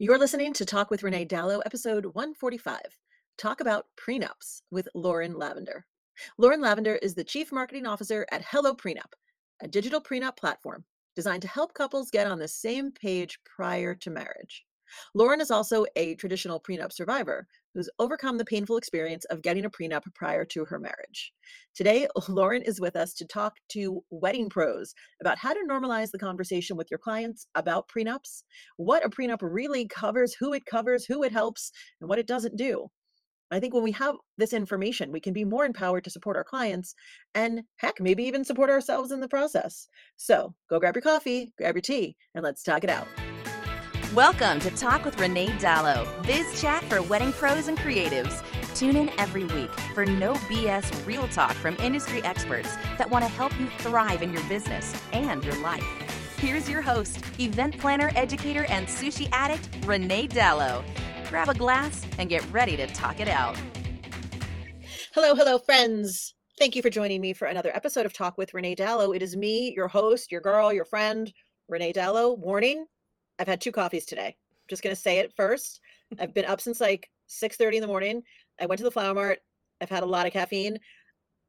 You're listening to Talk with Renee Dalo, episode 145 Talk About Prenups with Lauren Lavender. Lauren Lavender is the Chief Marketing Officer at Hello Prenup, a digital prenup platform designed to help couples get on the same page prior to marriage. Lauren is also a traditional prenup survivor who's overcome the painful experience of getting a prenup prior to her marriage. Today, Lauren is with us to talk to wedding pros about how to normalize the conversation with your clients about prenups, what a prenup really covers, who it covers, who it helps, and what it doesn't do. I think when we have this information, we can be more empowered to support our clients and heck, maybe even support ourselves in the process. So go grab your coffee, grab your tea, and let's talk it out. Welcome to Talk with Renee Dalo, biz chat for wedding pros and creatives. Tune in every week for no BS real talk from industry experts that want to help you thrive in your business and your life. Here's your host, event planner, educator, and sushi addict, Renee Dalo. Grab a glass and get ready to talk it out. Hello, hello, friends. Thank you for joining me for another episode of Talk with Renee Dalo. It is me, your host, your girl, your friend, Renee Dalo. Warning, I've had two coffees today. Just gonna say it first. I've been up since like 6:30 in the morning. I went to the flower mart. I've had a lot of caffeine.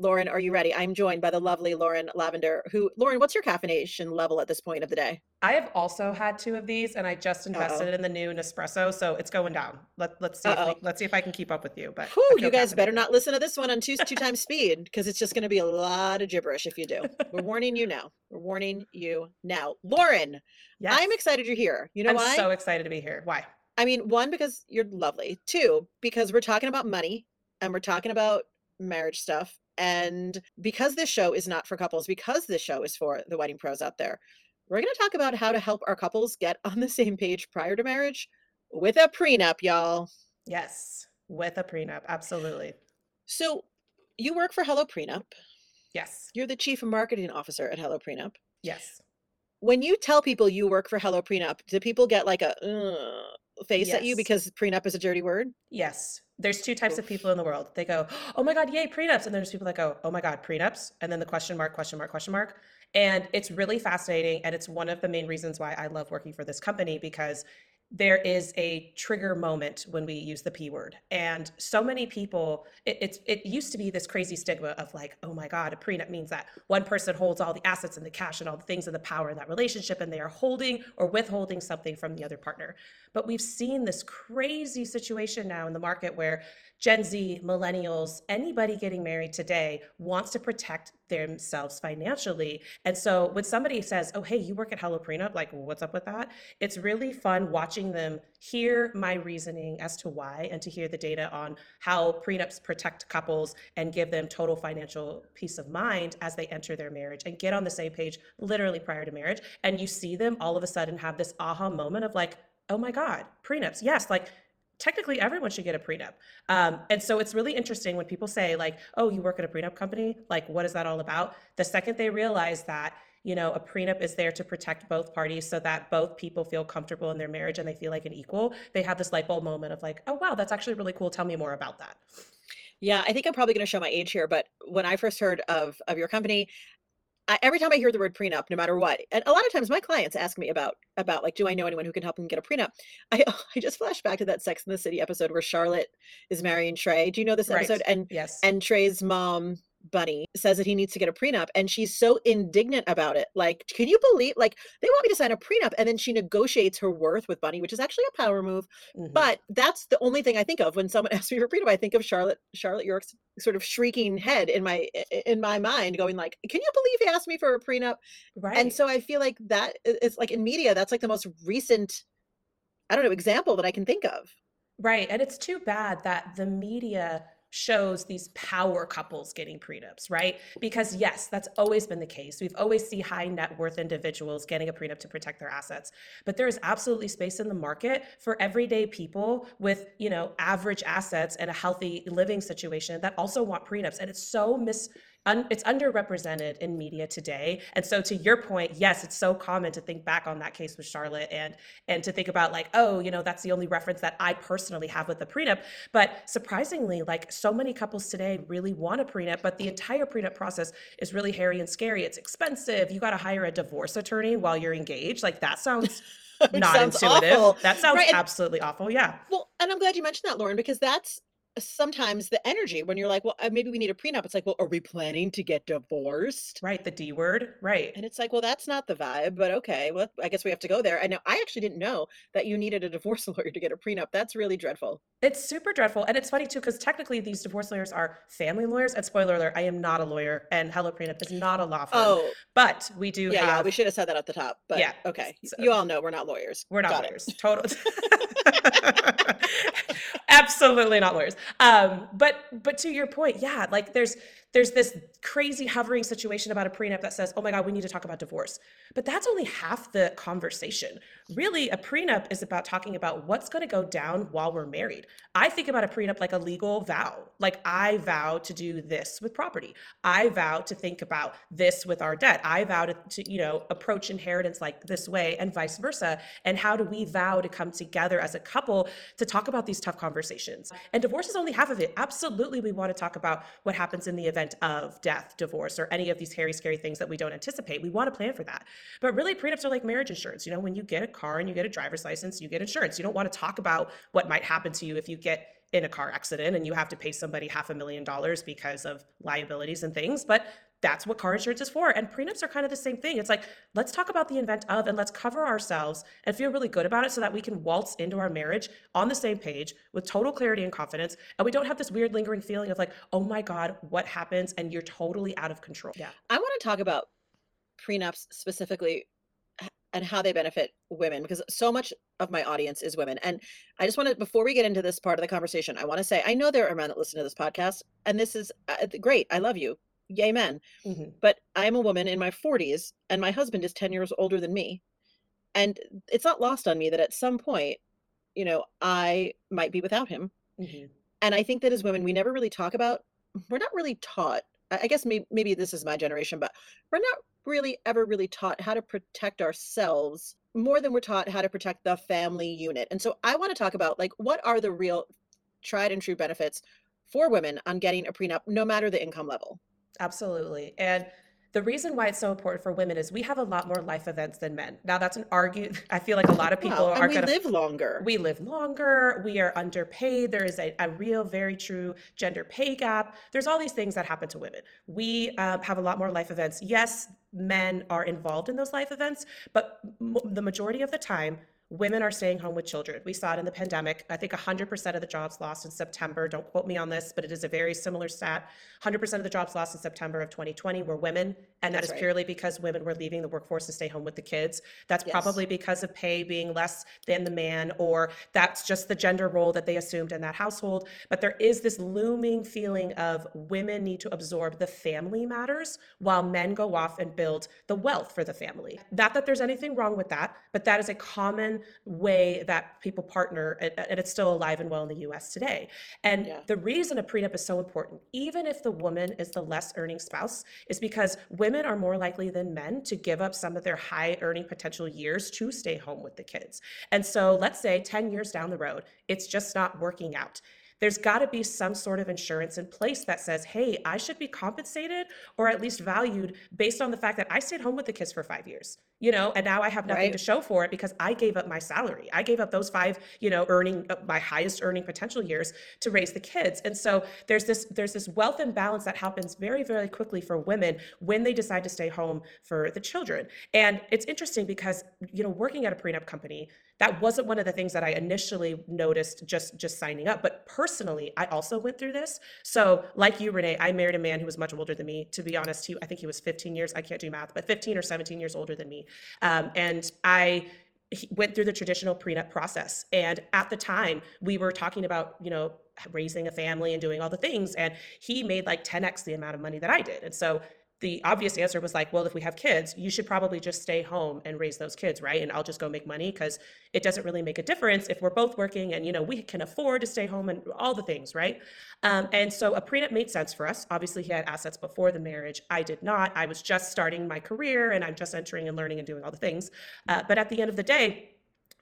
Lauren, are you ready? I'm joined by the lovely Lauren Lavender. Who, Lauren, what's your caffeination level at this point of the day? I have also had two of these, and I just invested Uh-oh. in the new Nespresso, so it's going down. Let Let's see. We, let's see if I can keep up with you. But Whew, you guys better not listen to this one on two two times speed because it's just going to be a lot of gibberish if you do. We're warning you now. We're warning you now. Lauren, Yes. I'm excited you're here. You know I'm why? so excited to be here. Why? I mean, one, because you're lovely. Two, because we're talking about money and we're talking about marriage stuff. And because this show is not for couples, because this show is for the wedding pros out there, we're going to talk about how to help our couples get on the same page prior to marriage with a prenup, y'all. Yes, with a prenup, absolutely. So you work for Hello Prenup. Yes, You're the chief marketing officer at Hello Prenup. yes, When you tell people you work for Hello Prenup, do people get like a Face at you because prenup is a dirty word? yes. There's two types of people in the world. They go, "Oh my God, yay, prenups!" And there's people that go, "Oh my God, prenups!" And then the question mark, question mark, question mark. And it's really fascinating, and it's one of the main reasons why I love working for this company because there is a trigger moment when we use the p word. And so many people it, it's it used to be this crazy stigma of like oh my god a prenup means that one person holds all the assets and the cash and all the things and the power in that relationship and they are holding or withholding something from the other partner. But we've seen this crazy situation now in the market where gen z millennials anybody getting married today wants to protect themselves financially and so when somebody says oh hey you work at hello prenup like what's up with that it's really fun watching them hear my reasoning as to why and to hear the data on how prenups protect couples and give them total financial peace of mind as they enter their marriage and get on the same page literally prior to marriage. And you see them all of a sudden have this aha moment of like, oh my God, prenups. Yes, like technically everyone should get a prenup. Um, and so it's really interesting when people say, like, oh, you work at a prenup company? Like, what is that all about? The second they realize that, you know, a prenup is there to protect both parties so that both people feel comfortable in their marriage and they feel like an equal, they have this light bulb moment of like, oh, wow, that's actually really cool. Tell me more about that. Yeah, I think I'm probably going to show my age here, but when I first heard of of your company, I, every time I hear the word prenup, no matter what, and a lot of times my clients ask me about about like, do I know anyone who can help them get a prenup? I I just flash back to that Sex in the City episode where Charlotte is marrying Trey. Do you know this Right. episode? And Yes. and Trey's mom, Bunny, says that he needs to get a prenup, and she's so indignant about it. Like, can you believe? Like, they want me to sign a prenup, and then she negotiates her worth with Bunny, which is actually a power move. Mhm. But that's the only thing I think of when someone asks me for prenup. I think of Charlotte Charlotte York's sort of shrieking head in my in my mind, going like, "Can you believe he asked me for a prenup?" right. And so I feel like that it's like in media, that's like the most recent, I don't know, example that I can think of. Right. And it's too bad that the media shows these power couples getting prenups, right? Because yes, that's always been the case. We've always see high net worth individuals getting a prenup to protect their assets. But there is absolutely space in the market for everyday people with, you know, average assets and a healthy living situation that also want prenups. And it's so mis un, it's underrepresented in media today. And so to your point, yes, it's so common to think back on that case with Charlotte and and to think about like, oh, you know, that's the only reference that I personally have with the prenup. But surprisingly, like so many couples today really want a prenup, but the entire prenup process is really hairy and scary. It's expensive. You got to hire a divorce attorney while you're engaged. Like that sounds not sounds intuitive. awful. That sounds Right, absolutely awful. Yeah. well, and I'm glad you mentioned that, Lauren, because that's sometimes the energy when you're like, "Well, uh, maybe we need a prenup." It's like, "Well, are we planning to get divorced?" Right. The D word. Right. And it's like, "Well, that's not the vibe, but okay, well, I guess we have to go there." I know I actually didn't know that you needed a divorce lawyer to get a prenup. That's really dreadful. It's super dreadful. And it's funny too, because technically these divorce lawyers are family lawyers. And spoiler alert, I am not a lawyer, and Hello Prenup is not a law firm. Oh, But we do yeah, yeah, we should have said that at the top, but Yeah, okay. so- You all know we're not lawyers. We're not Got lawyers. Total. Absolutely not lawyers. Um, but but to your point, yeah, like there's there's this crazy hovering situation about a prenup that says, oh my God, we need to talk about divorce. But that's only half the conversation. Really, a prenup is about talking about what's going to go down while we're married. I think about a prenup like a legal vow. Like I vow to do this with property. I vow to think about this with our debt. I vow to, to you know, approach inheritance like this way and vice versa. And how do we vow to come together as a couple to talk about these tough conversations? And divorce is only half of it. Absolutely, we want to talk about what happens in the event of death, divorce, or any of these hairy, scary things that we don't anticipate. We want to plan for that. But really, prenups are like marriage insurance. You know, when you get a car and you get a driver's license, you get insurance. You don't want to talk about what might happen to you if you get in a car accident and you have to pay somebody half a million dollars because of liabilities and things. But that's what car insurance is for. And prenups are kind of the same thing. It's like, let's talk about the event of and let's cover ourselves and feel really good about it so that we can waltz into our marriage on the same page with total clarity and confidence. And we don't have this weird lingering feeling of like, oh my God, what happens? And you're totally out of control. Yeah. I want to talk about prenups specifically and how they benefit women because so much of my audience is women. And I just want to, before we get into this part of the conversation, I want to say I know there are men that listen to this podcast, and this is uh, great. I love you. Yay, men. Mhm. But I'm a woman in my 40s, and my husband is 10 years older than me. And it's not lost on me that at some point, you know, I might be without him. Mhm. And I think that as women, we never really talk about, we're not really taught. I I guess maybe, maybe this is my generation, but we're not really ever really taught how to protect ourselves more than we're taught how to protect the family unit. And so I want to talk about like what are the real tried and true benefits for women on getting a prenup, no matter the income level. Absolutely. And the reason why it's so important for women is we have a lot more life events than men. Now, that's an argue. I feel like a lot of people Wow. are going to live longer. we live longer we are underpaid there is a, a real very true gender pay gap there's all these things that happen to women we um, have a lot more life events yes men are involved in those life events but m- the majority of the time women are staying home with children. We saw it in the pandemic. I think 100% of the jobs lost in september. Don't quote me on this but it is a very similar stat. 100% of the jobs lost in september of 2020 were women and that That's is right. purely because women were leaving the workforce to stay home with the kids that's Yes. probably because of pay being less than the man, or that's just the gender role that they assumed in that household. But there is this looming feeling of women need to absorb the family matters while men go off and build the wealth for the family. Not that there's anything wrong with that, but that is a common way that people partner, and and it's still alive and well in the US today. And Yeah. the reason a prenup is so important, even if the woman is the less earning spouse, is because women are more likely than men to give up some of their high earning potential years to stay home with the kids. And so let's say 10 years down the road, it's just not working out. There's got to be some sort of insurance in place that says, hey, I should be compensated or at least valued based on the fact that I stayed home with the kids for five years, you know, and now I have nothing Right. to show for it because I gave up my salary. I gave up those five, you know, earning uh, my highest earning potential years to raise the kids. And so there's this there's this wealth imbalance that happens very very quickly for women when they decide to stay home for the children. And it's interesting because you know, working at a prenup company, that wasn't one of the things that I initially noticed just just signing up, but personally, I also went through this. So, like you Renee, I married a man who was much older than me. To be honest, he I think he was 15 years, I can't do math, but 15 or 17 years older than me. Um, and I went through the traditional prenup process. And at the time, we were talking about, you know, raising a family and doing all the things. And he made like 10x the amount of money that I did. And so the obvious answer was like, well, if we have kids, you should probably just stay home and raise those kids, right? And I'll just go make money because it doesn't really make a difference if we're both working and, you know, we can afford to stay home and all the things, right? Um, and so a prenup made sense for us. Obviously, he had assets before the marriage. I did not. I was just starting my career and I'm just entering and learning and doing all the things. Uh, but at the end of the day,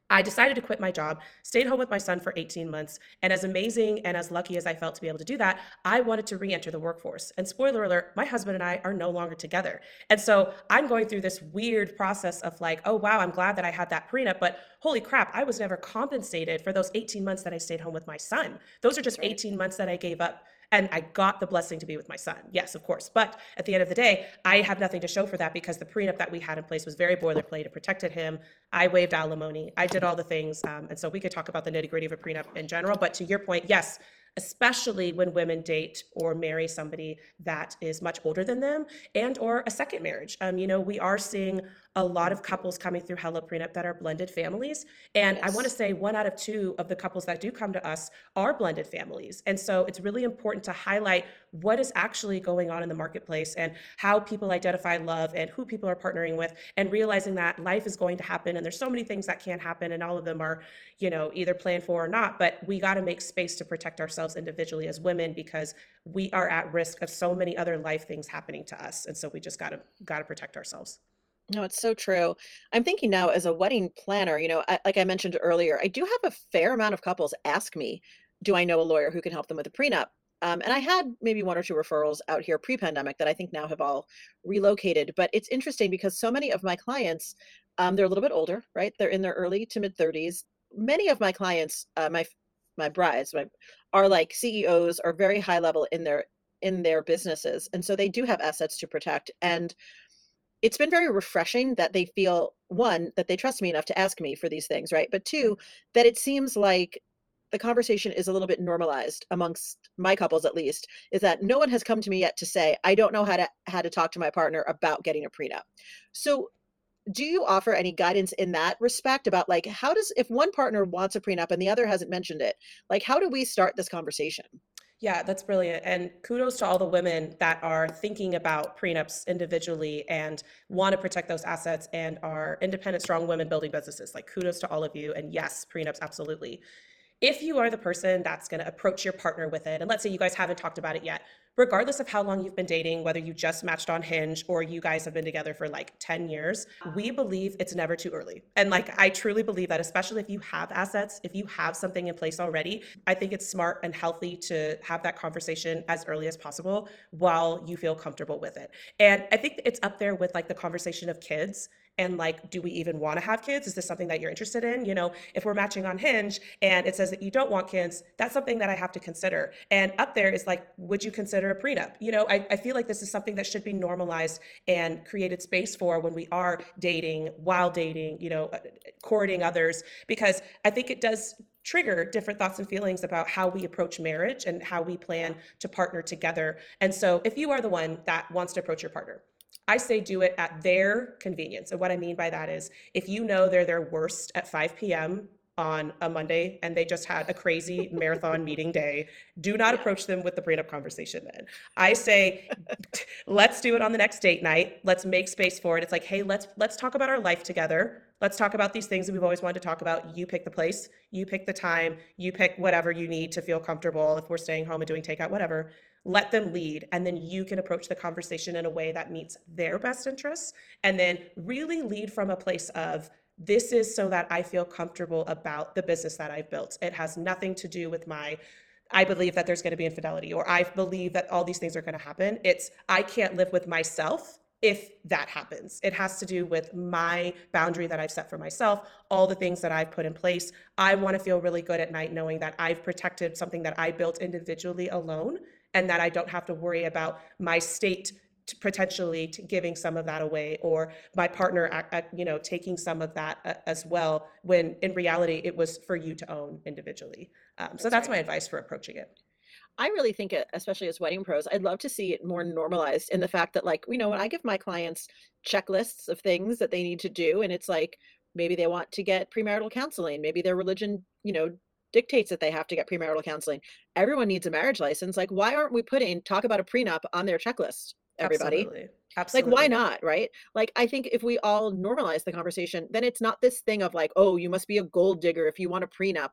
I decided to quit my job, stayed home with my son for 18 months, and as amazing and as lucky as I felt to be able to do that, I wanted to re-enter the workforce. And spoiler alert, my husband and I are no longer together. And so I'm going through this weird process of like, oh wow, I'm glad that I had that prenup, but holy crap, I was never compensated for those 18 months that I stayed home with my son. Those are just 18 months that I gave up and I got the blessing to be with my son. Yes, of course. But at the end of the day, I have nothing to show for that because the prenup that we had in place was very boilerplate. It protected him. I waived alimony. I did all the things. Um, and so we could talk about the nitty gritty of a prenup in general. But to your point, yes, especially when women date or marry somebody that is much older than them and or a second marriage. Um, you know, we are seeing a lot of couples coming through Hello Prenup that are blended families. And I want to say one out of two of the couples that do come to us are blended families. And so it's really important to highlight what is actually going on in the marketplace and how people identify love and who people are partnering with and realizing that life is going to happen and there's so many things that can happen and all of them are, you know, either planned for or not, but we got to make space to protect ourselves individually as women because we are at risk of so many other life things happening to us. And so we just got to got to protect ourselves. No, it's so true. I'm thinking now as a wedding planner, you know, I, like I mentioned earlier, I do have a fair amount of couples ask me, do I know a lawyer who can help them with a prenup? Um, and I had maybe one or two referrals out here pre-pandemic that I think now have all relocated. But it's interesting because so many of my clients, um, they're a little bit older, right? They're in their early to mid 30s. Many of my clients, uh, my my brides, my, are like CEOs or very high level in their in their businesses, and so they do have assets to protect. And it's been very refreshing that they feel one that they trust me enough to ask me for these things right? But two that it seems like the conversation is a little bit normalized amongst my couples at least is that no one has come to me yet to say i don't know how to how to talk to my partner about getting a prenup. So do you offer any guidance in that respect about like how does if one partner wants a prenup and the other hasn't mentioned it like how do we start this conversation Yeah, that's brilliant. And kudos to all the women that are thinking about prenups individually and want to protect those assets and are independent, strong women building businesses. Like, kudos to all of you. And yes, prenups, absolutely. If you are the person that's going to approach your partner with it, and let's say you guys haven't talked about it yet, regardless of how long you've been dating, whether you just matched on Hinge or you guys have been together for like 10 years, we believe it's never too early. And like, I truly believe that, especially if you have assets, if you have something in place already, I think it's smart and healthy to have that conversation as early as possible while you feel comfortable with it. And I think it's up there with like the conversation of kids and like do we even want to have kids? Is this something that you're interested in? You know if we're matching on hinge and it says that you don't want kids that's something that i have to consider. And up there is like would you consider a prenup? You know i, I feel like this is something that should be normalized and created space for when we are dating while dating you know courting others because i think it does trigger different thoughts and feelings about how we approach marriage and how we plan to partner together. And so if you are the one that wants to approach your partner I say do it at their convenience. And what I mean by that is if you know they're their worst at 5 p.m. on a Monday and they just had a crazy marathon meeting day, do not approach them with the prenup conversation then. I say let's do it on the next date night. Let's make space for it. It's like, hey, let's let's talk about our life together. Let's talk about these things that we've always wanted to talk about. You pick the place, you pick the time, you pick whatever you need to feel comfortable if we're staying home and doing takeout, whatever let them lead and then you can approach the conversation in a way that meets their best interests and then really lead from a place of this is so that I feel comfortable about the business that I've built. It has nothing to do with my I believe that there's going to be infidelity or I believe that all these things are going to happen. It's I can't live with myself if that happens. It has to do with my boundary that I've set for myself, all the things that I've put in place. I want to feel really good at night knowing that I've protected something that I built individually alone and that I don't have to worry about my state potentially giving some of that away or my partner you know taking some of that as well when in reality it was for you to own individually um, so that's, that's right. my advice for approaching it I really think it, especially as wedding pros, I'd love to see it more normalized in the fact that, like, you know, when I give my clients checklists of things that they need to do, and it's like maybe they want to get premarital counseling, maybe their religion, you know, dictates that they have to get premarital counseling. Everyone needs a marriage license. Like, why aren't we putting talk about a prenup on their checklist? Everybody. Absolutely. Absolutely. Like, why not? Right. Like, I think if we all normalize the conversation, then it's not this thing of like, oh, you must be a gold digger if you want a prenup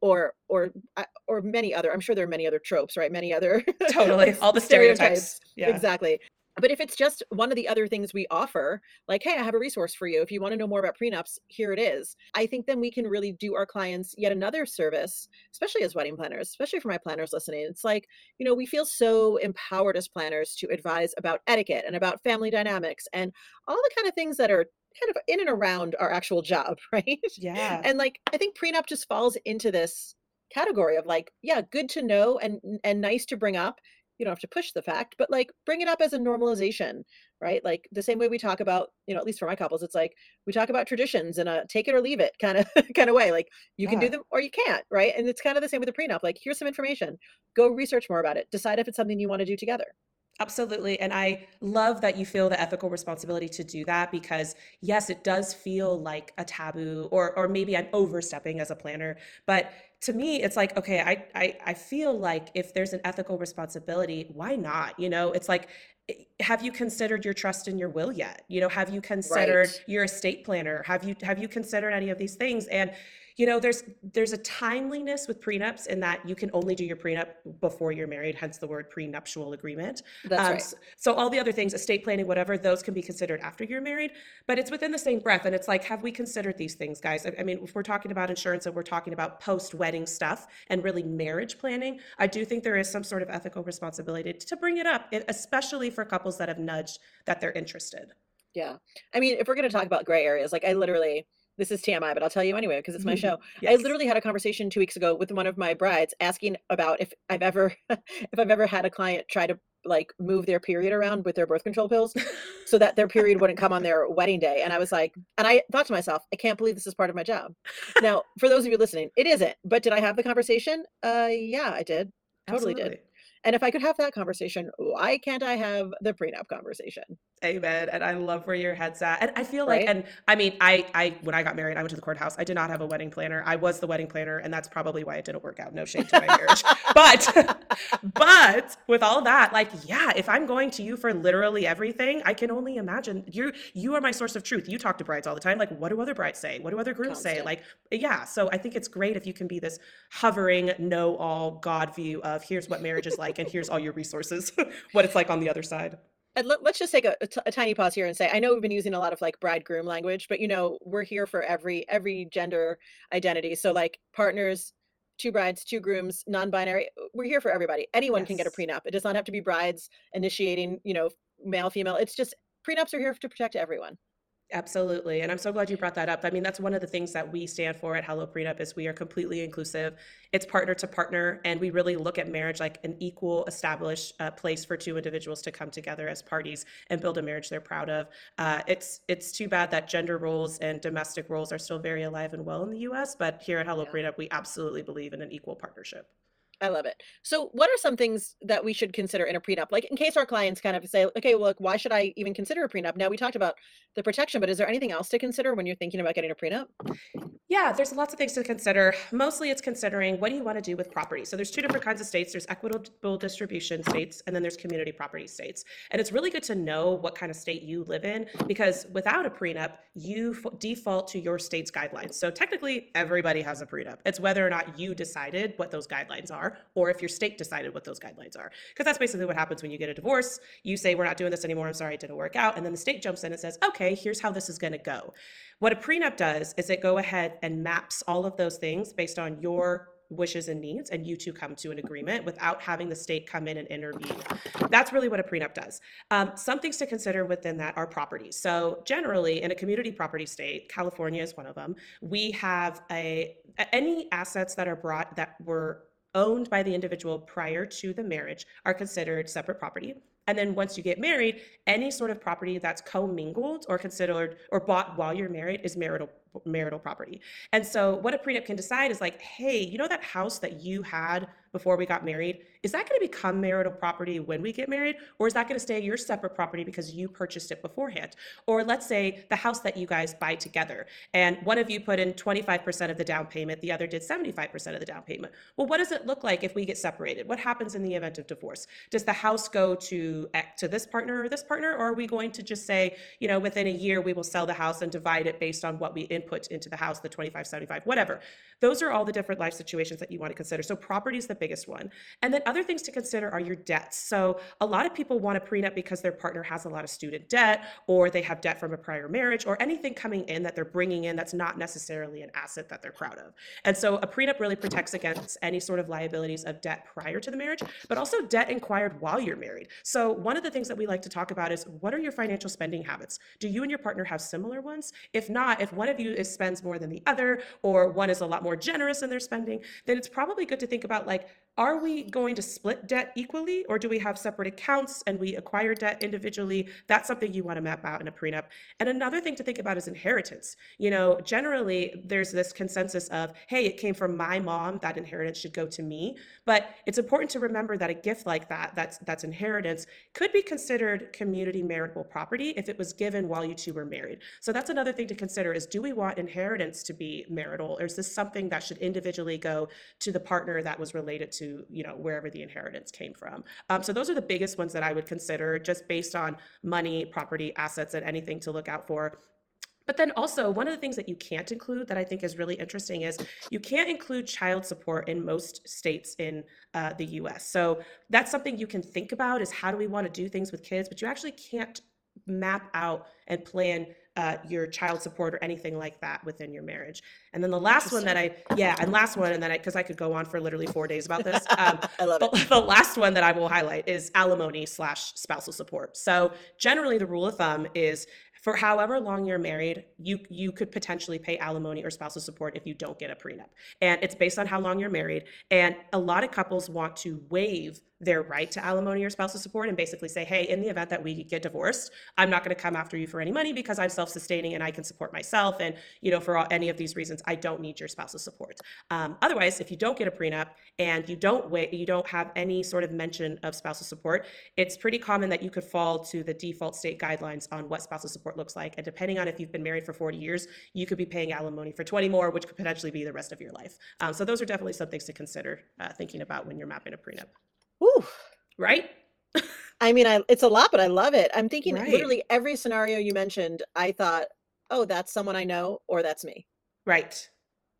or or uh, or many other i'm sure there are many other tropes right many other totally all the stereotypes, stereotypes. Yeah. exactly But if it's just one of the other things we offer, like, "Hey, I have a resource for you. If you wanna know more about prenups, here it is." I think then we can really do our clients yet another service, especially as wedding planners, especially for my planners listening. It's like, you know, we feel so empowered as planners to advise about etiquette and about family dynamics and all the kind of things that are kind of in and around our actual job, right? Yeah. And, like, I think prenup just falls into this category of, like, yeah, good to know and and nice to bring up. You don't have to push the fact, but, like, bring it up as a normalization, right? Like, the same way we talk about you know, at least for my couples, it's like, we talk about traditions in a take it or leave it kinda kinda way, like, you can do them or you can't, right? And it's kinda the same with the prenup, like, here's some information. Go research more about it. Decide if it's something you wanna do together. Absolutely, and I love that you feel the ethical responsibility to do that because, yes, it does feel like a taboo or or maybe I'm overstepping as a planner, but to me, it's like, okay, I I I feel like if there's an ethical responsibility, why not? You know, it's like, eh, have you considered your trust in your will yet? You know, have you considered Right. your estate planner? Have you have you considered any of these things? And, you know, there's there's a timeliness with prenups in that you can only do your prenup before you're married, hence the word prenuptial agreement. That's Um, right. s- so all the other things, estate planning, whatever, those can be considered after you're married, but it's within the same breath. And it's like, have we considered these things, guys? I, I mean, if we're talking about insurance and we're talking about post-wedding stuff and really marriage planning, I do think there is some sort of ethical responsibility to bring it up, especially for couples that have nudged that they're interested. Yeah. I mean, if we're gonna talk about gray areas, like, I literally this is TMI, but I'll tell you anyway because it's my show. I literally had a conversation 2 weeks ago with one of my brides asking about if I've ever if I've ever had a client try to, like, move their period around with their birth control pills so that their period wouldn't come on their wedding day, and I was like and I thought to myself, "I can't believe this is part of my job." Now, for those of you listening, it isn't, but did I have the conversation? Uh, yeah, I did. Totally did. And if I could have that conversation, why can't I have the prenup conversation, Amen. And I love where your head's at. And I feel like, right? and I mean, I, I, when I got married, I went to the courthouse. I did not have a wedding planner. I was the wedding planner, and that's probably why it didn't work out. No shade to my marriage. But, but with all that, like, yeah, if I'm going to you for literally everything, I can only imagine you, you are my source of truth. You talk to brides all the time. Like, what do other brides say? What do other groups say? Like, yeah. So I think it's great if you can be this hovering, know all God view of here's what marriage is like, and here's all your resources, what it's like on the other side. Let, let's just take a, a t- a tiny pause here and say, I know we've been using a lot of like bridegroom language, but you know, we're here for every every gender identity. So like partners, two brides, two grooms, non-binary, we're here for everybody. Anyone can get a Yes. prenup. It does not have to be brides initiating, you know, male, female. It's just prenups are here to protect everyone. Absolutely, and I'm so glad you brought that up. I mean, that's one of the things that we stand for at Hello Prenup is we are completely inclusive. It's partner to partner, and we really look at marriage like an equal, established uh, place for two individuals to come together as parties and build a marriage they're proud of. Uh, it's it's too bad that gender roles and domestic roles are still very alive and well in the U.S., but here at Hello Yeah. Prenup, we absolutely believe in an equal partnership. I love it. So, what are some things that we should consider in a prenup? Like, in case our clients kind of say, okay, well, look, why should I even consider a prenup? Now, we talked about the protection, but is there anything else to consider when you're thinking about getting a prenup? Yeah, there's lots of things to consider. Mostly it's considering what do you want to do with property. So there's two different kinds of states. There's equitable distribution states and then there's community property states. And it's really good to know what kind of state you live in because without a prenup, you f- default to your state's guidelines. So technically everybody has a prenup. It's whether or not you decided what those guidelines are or if your state decided what those guidelines are. Because that's basically what happens when you get a divorce. You say we're not doing this anymore. I'm sorry it didn't work out and then the state jumps in and says, "Okay, here's how this is going to go." What a prenup does is it go ahead and maps all of those things based on your wishes and needs, and you two come to an agreement without having the state come in and intervene. That's really what a prenup does. Um, some things to consider within that are properties. So, generally, in a community property state, California is one of them, we have a- any assets that are brought that were owned by the individual prior to the marriage are considered separate property. And then once you get married, any sort of property that's commingled or considered or bought while you're married is marital marital property. And so what a prenup can decide is like, hey, you know that house that you had before we got married, is that going to become marital property when we get married or is that going to stay your separate property because you purchased it beforehand? Or let's say the house that you guys buy together and one of you put in 25% of the down payment, the other did 75% of the down payment. Well, what does it look like if we get separated? What happens in the event of divorce? Does the house go to eh, to this partner or this partner or are we going to just say, you know, within a year we will sell the house and divide it based on what we input into the house, the 25, 75, whatever. Those are all the different life situations that you want to consider. So property is the biggest one. And then other things to consider are your debts. So a lot of people want a prenup because their partner has a lot of student debt or they have debt from a prior marriage or anything coming in that they're bringing in that's not necessarily an asset that they're proud of. And so a prenup really protects against any sort of liabilities of debt prior to the marriage, but also debt inquired while you're married. So one of the things that we like to talk about is what are your financial spending habits? Do you and your partner have similar ones? If not, if one of you is spends more than the other or one is a lot more generous in their spending, then it's probably good to think about like are we going to split debt equally or do we have separate accounts and we acquire debt individually? That's something you want to map out in a prenup. And another thing to think about is inheritance. You know, generally there's this consensus of, hey, it came from my mom, that inheritance should go to me. But it's important to remember that a gift like that, that's that's inheritance, could be considered community marital property if it was given while you two were married. So that's another thing to consider is do we want inheritance to be marital or is this something that should individually go to the partner that was related to you know wherever the inheritance came from um, so those are the biggest ones that i would consider just based on money property assets and anything to look out for but then also, one of the things that you can't include that I think is really interesting is you can't include child support in most states in uh, the US. So that's something you can think about is how do we want to do things with kids, but you actually can't map out and plan uh, your child support or anything like that within your marriage. And then the last one that I, yeah, and last one, and then I, because I could go on for literally four days about this. Um, I love it. the last one that I will highlight is alimony slash spousal support. So generally, the rule of thumb is for however long you're married, you you could potentially pay alimony or spousal support if you don't get a prenup. And it's based on how long you're married. And a lot of couples want to waive their right to alimony or spousal support and basically say, hey, in the event that we get divorced, I'm not going to come after you for any money because I'm self-sustaining and I can support myself. And you know, for all, any of these reasons, I don't need your spousal support. Um, otherwise, if you don't get a prenup and you don't wait, you don't have any sort of mention of spousal support, it's pretty common that you could fall to the default state guidelines on what spousal support looks like. And depending on if you've been married for 40 years, you could be paying alimony for 20 more, which could potentially be the rest of your life. Um, so those are definitely some things to consider uh, thinking about when you're mapping a prenup. Ooh. Right? I mean, I it's a lot, but I love it. I'm thinking Right. literally every scenario you mentioned, I thought, oh, that's someone I know or that's me. Right.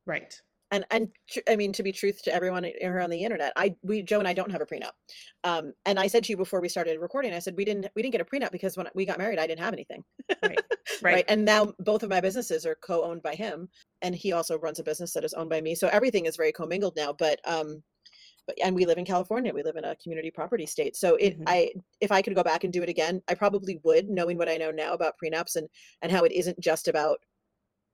Right. And and tr- I mean, to be truth to everyone i- here on the internet, I we Joe and I don't have a prenup. Um, and I said to you before we started recording, I said we didn't we didn't get a prenup because when we got married, I didn't have anything. Right. right? Right. And now both of my businesses are co-owned by him, and he also runs a business that is owned by me. So everything is very commingled now. But um, but and we live in California. We live in a community property state. So it Mhm. I if I could go back and do it again, I probably would, knowing what I know now about prenups and and how it isn't just about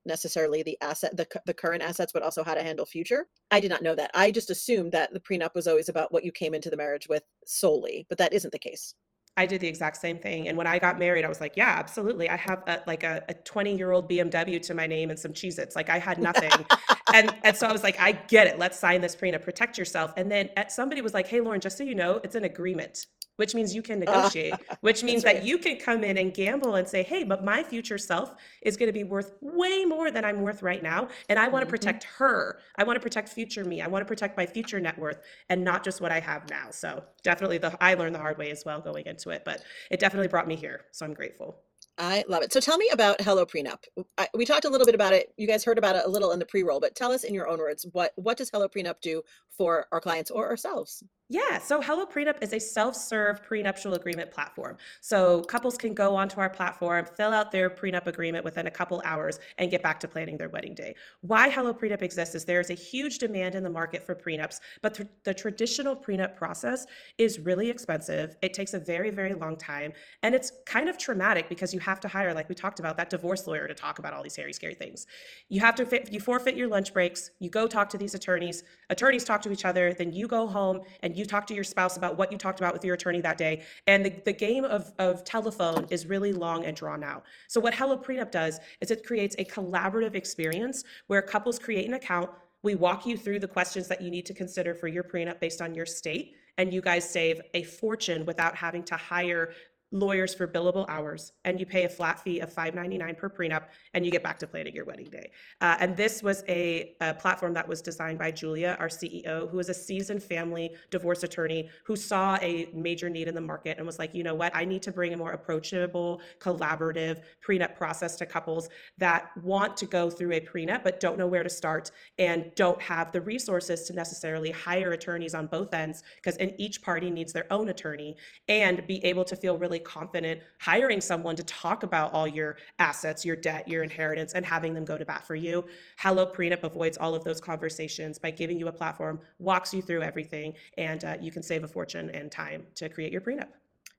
necessarily the asset the, the current assets but also how to handle future i did not know that i just assumed that the prenup was always about what you came into the marriage with solely but that isn't the case I did the exact same thing. And when I got married, I was like, yeah, absolutely. I have a, like a 20 year old BMW to my name and some Cheez Its. Like I had nothing. and, and so I was like, I get it. Let's sign this prenup, protect yourself. And then at, somebody was like, hey, Lauren, just so you know, it's an agreement, which means you can negotiate, which means that right. you can come in and gamble and say, hey, but my future self is going to be worth way more than I'm worth right now. And I want to Mhm. protect her. I want to protect future me. I want to protect my future net worth and not just what I have now. So definitely the I learned the hard way as well going into it, but it definitely brought me here. So I'm grateful. I love it. So tell me about Hello Prenup. I, we talked a little bit about it. You guys heard about it a little in the pre-roll, but tell us in your own words what what does Hello Prenup do for our clients or ourselves? Yeah, so Hello Prenup is a self-serve prenuptial agreement platform. So couples can go onto our platform, fill out their prenup agreement within a couple hours, and get back to planning their wedding day. Why Hello Prenup exists is there is a huge demand in the market for prenups, but th- the traditional prenup process is really expensive. It takes a very, very long time, and it's kind of traumatic because you have to hire, like we talked about, that divorce lawyer to talk about all these hairy, scary things. You have to fit, you forfeit your lunch breaks. You go talk to these attorneys. Attorneys talk to each other. Then you go home and you talk to your spouse about what you talked about with your attorney that day. And the, the game of, of telephone is really long and drawn out. So what Hello Prenup does is it creates a collaborative experience where couples create an account. We walk you through the questions that you need to consider for your prenup based on your state, and you guys save a fortune without having to hire lawyers for billable hours, and you pay a flat fee of $5.99 per prenup, and you get back to planning your wedding day. Uh, and this was a, a, platform that was designed by Julia, our CEO, who is a seasoned family divorce attorney who saw a major need in the market and was like, you know what, I need to bring a more approachable, collaborative prenup process to couples that want to go through a prenup but don't know where to start and don't have the resources to necessarily hire attorneys on both ends because each party needs their own attorney and be able to feel really confident hiring someone to talk about all your assets, your debt, your inheritance, and having them go to bat for you. Hello Prenup avoids all of those conversations by giving you a platform, walks you through everything, and uh, you can save a fortune and time to create your prenup.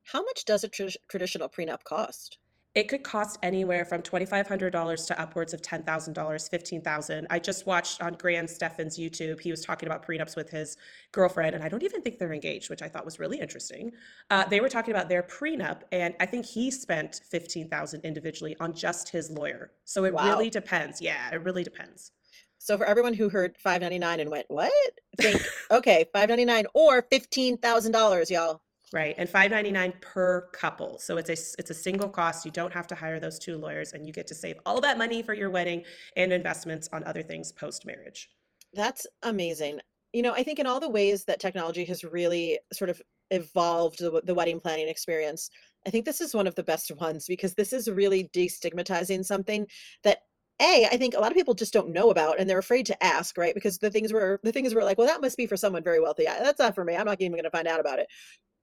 How much does a tr- traditional prenup cost? It could cost anywhere from $2,500 to upwards of $10,000, $15,000. I just watched on Graham Stephan's YouTube, he was talking about prenups with his girlfriend, and I don't even think they're engaged, which I thought was really interesting. Uh, they were talking about their prenup, and I think he spent $15,000 individually on just his lawyer. So it wow. really depends. Yeah, it really depends. So for everyone who heard 599 and went, what? Think, okay, 599 or $15,000, y'all. Right, and five ninety nine per couple. So it's a it's a single cost. You don't have to hire those two lawyers, and you get to save all that money for your wedding and investments on other things post marriage. That's amazing. You know, I think in all the ways that technology has really sort of evolved the, the wedding planning experience, I think this is one of the best ones because this is really destigmatizing something that a i think a lot of people just don't know about and they're afraid to ask right because the things were the things were like well that must be for someone very wealthy that's not for me i'm not even going to find out about it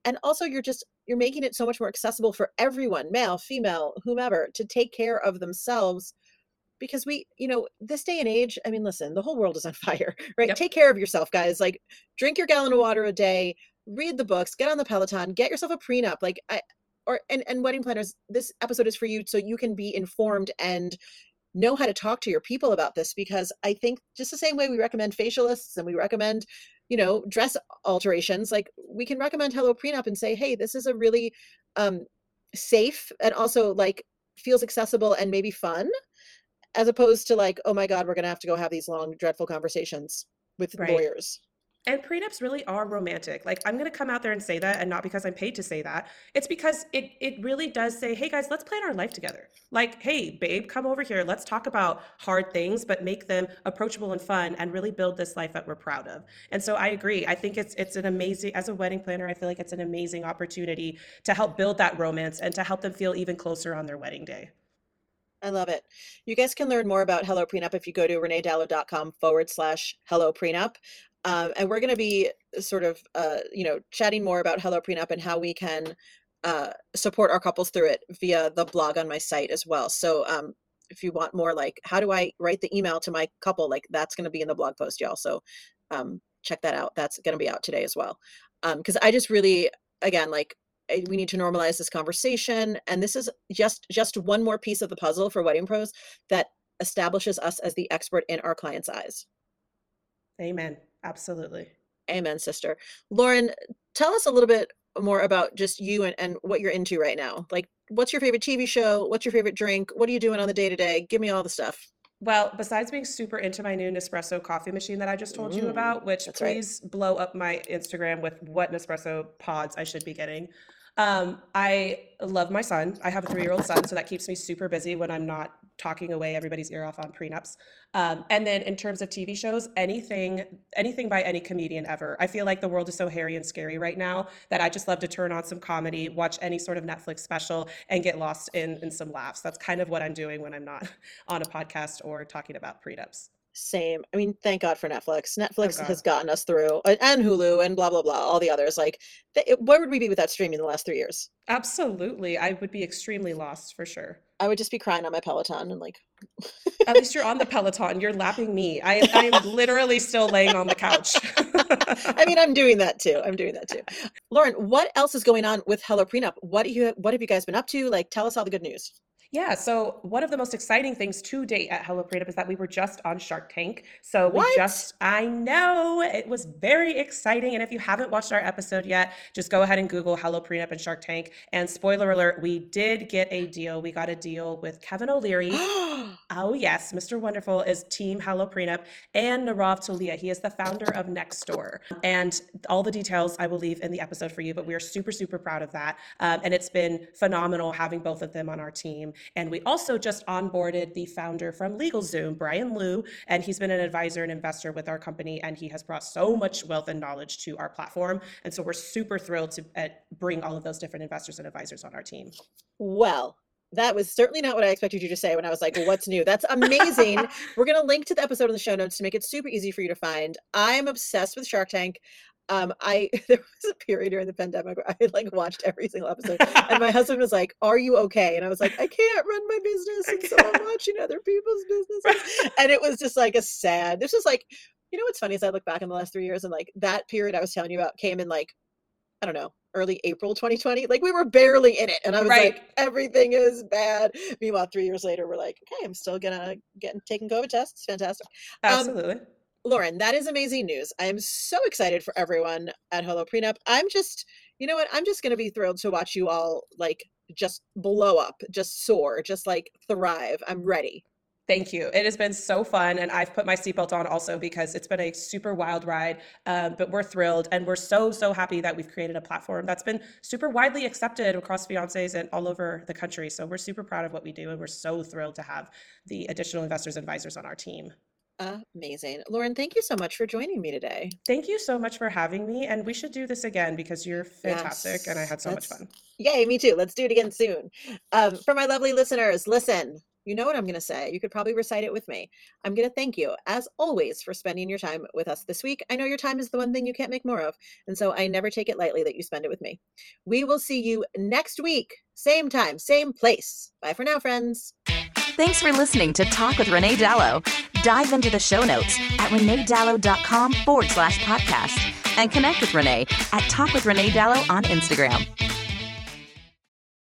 and also you're just you're making it so much more accessible for everyone male female whomever to take care of themselves. Because we you know this day and age i mean listen the whole world is on fire right? Yep. take care of yourself guys. Like drink your gallon of water a day read the books get on the peloton get yourself a prenup. Like i or and, and wedding planners this episode is for you so you can be informed and know how to talk to your people about this because i think just the same way we recommend facialists and we recommend you know dress alterations like we can recommend hello prenup and say hey this is a really um safe and also like feels accessible and maybe fun as opposed to like oh my god we're going to have to go have these long dreadful conversations with right. lawyers and prenups really are romantic. Like I'm going to come out there and say that and not because I'm paid to say that. It's because it it really does say, "Hey guys, let's plan our life together." Like, "Hey babe, come over here. Let's talk about hard things but make them approachable and fun and really build this life that we're proud of." And so I agree. I think it's it's an amazing as a wedding planner, I feel like it's an amazing opportunity to help build that romance and to help them feel even closer on their wedding day. I love it. You guys can learn more about Hello Prenup if you go to reneedalo.com forward slash Hello Prenup. Um, and we're going to be sort of, uh, you know, chatting more about Hello Prenup and how we can uh, support our couples through it via the blog on my site as well. So um, if you want more, like, how do I write the email to my couple? Like, that's going to be in the blog post, y'all. So um, check that out. That's going to be out today as well. Because um, I just really, again, like, we need to normalize this conversation and this is just just one more piece of the puzzle for wedding pros that establishes us as the expert in our clients eyes amen Absolutely. Amen, sister. Lauren, tell us a little bit more about just you and, and what you're into right now. Like, what's your favorite TV show? What's your favorite drink? What are you doing on the day to day? Give me all the stuff. Well, besides being super into my new Nespresso coffee machine that I just told mm, you about, which please right. blow up my Instagram with what Nespresso pods I should be getting. Um, I love my son. I have a three year old son, so that keeps me super busy when I'm not talking away everybody's ear off on prenups. Um, and then in terms of TV shows, anything, anything by any comedian ever. I feel like the world is so hairy and scary right now that I just love to turn on some comedy, watch any sort of Netflix special, and get lost in in some laughs. That's kind of what I'm doing when I'm not on a podcast or talking about prenups. Same. I mean, thank God for Netflix. Oh, Netflix has gotten us through, and Hulu, and blah blah blah, all the others. Like, where would we be without streaming the last three years? Absolutely, I would be extremely lost for sure. I would just be crying on my Peloton and like. At least you're on the Peloton. You're lapping me. I I am literally still laying on the couch. I mean, I'm doing that too. I'm doing that too. Lauren, what else is going on with Hello Prenup? What do you What have you guys been up to? Like, tell us all the good news. Yeah, so one of the most exciting things to date at Hello Prenup is that we were just on Shark Tank. So we What? just, I know, it was very exciting. And if you haven't watched our episode yet, just go ahead and Google Hello Prenup and Shark Tank. And spoiler alert, we did get a deal. We got a deal with Kevin O'Leary. Oh, yes, Mr. Wonderful is Team Hello Prenup and Nirav Tolia. He is the founder of Nextdoor. And all the details I will leave in the episode for you, but we are super, super proud of that. Um, and it's been phenomenal having both of them on our team. And we also just onboarded the founder from LegalZoom, Brian Liu, and he's been an advisor and investor with our company, and he has brought so much wealth and knowledge to our platform. And so we're super thrilled to uh, bring all of those different investors and advisors on our team. Well, that was certainly not what I expected you to say when I was like, "What's new?" That's amazing. We're gonna link to the episode in the show notes to make it super easy for you to find. I'm obsessed with Shark Tank. Um, I there was a period during the pandemic where I like watched every single episode, and my husband was like, "Are you okay?" And I was like, "I can't run my business, and so I'm watching other people's businesses." And it was just like a sad. This was like, you know, what's funny is I look back in the last three years, and like that period I was telling you about came in like I don't know, early April 2020. Like we were barely in it. And I was Right. like, everything is bad. Meanwhile, three years later, we're like, okay, I'm still gonna get taking COVID tests. Fantastic. Um, Absolutely. Lauren, that is amazing news. I am so excited for everyone at Hello Prenup. I'm just, you know what? I'm just gonna be thrilled to watch you all like just blow up, just soar, just like thrive. I'm ready. Thank you. It has been so fun. And I've put my seatbelt on also because it's been a super wild ride. Um, but we're thrilled and we're so, so happy that we've created a platform that's been super widely accepted across fiancés and all over the country. So we're super proud of what we do. And we're so thrilled to have the additional investors and advisors on our team. Amazing. Lauren, thank you so much for joining me today. Thank you so much for having me. And we should do this again because you're fantastic and I had so much fun. Yay, me too. Let's do it again soon. Um, for my lovely listeners, listen, you know what I'm going to say. You could probably recite it with me. I'm going to thank you, as always, for spending your time with us this week. I know your time is the one thing you can't make more of. And so I never take it lightly that you spend it with me. We will see you next week, same time, same place. Bye for now, friends. Thanks for listening to Talk with Renee Dalo. Dive into the show notes at reneedalo.com forward slash podcast and connect with Renee at Talk with Renee Dalo on Instagram.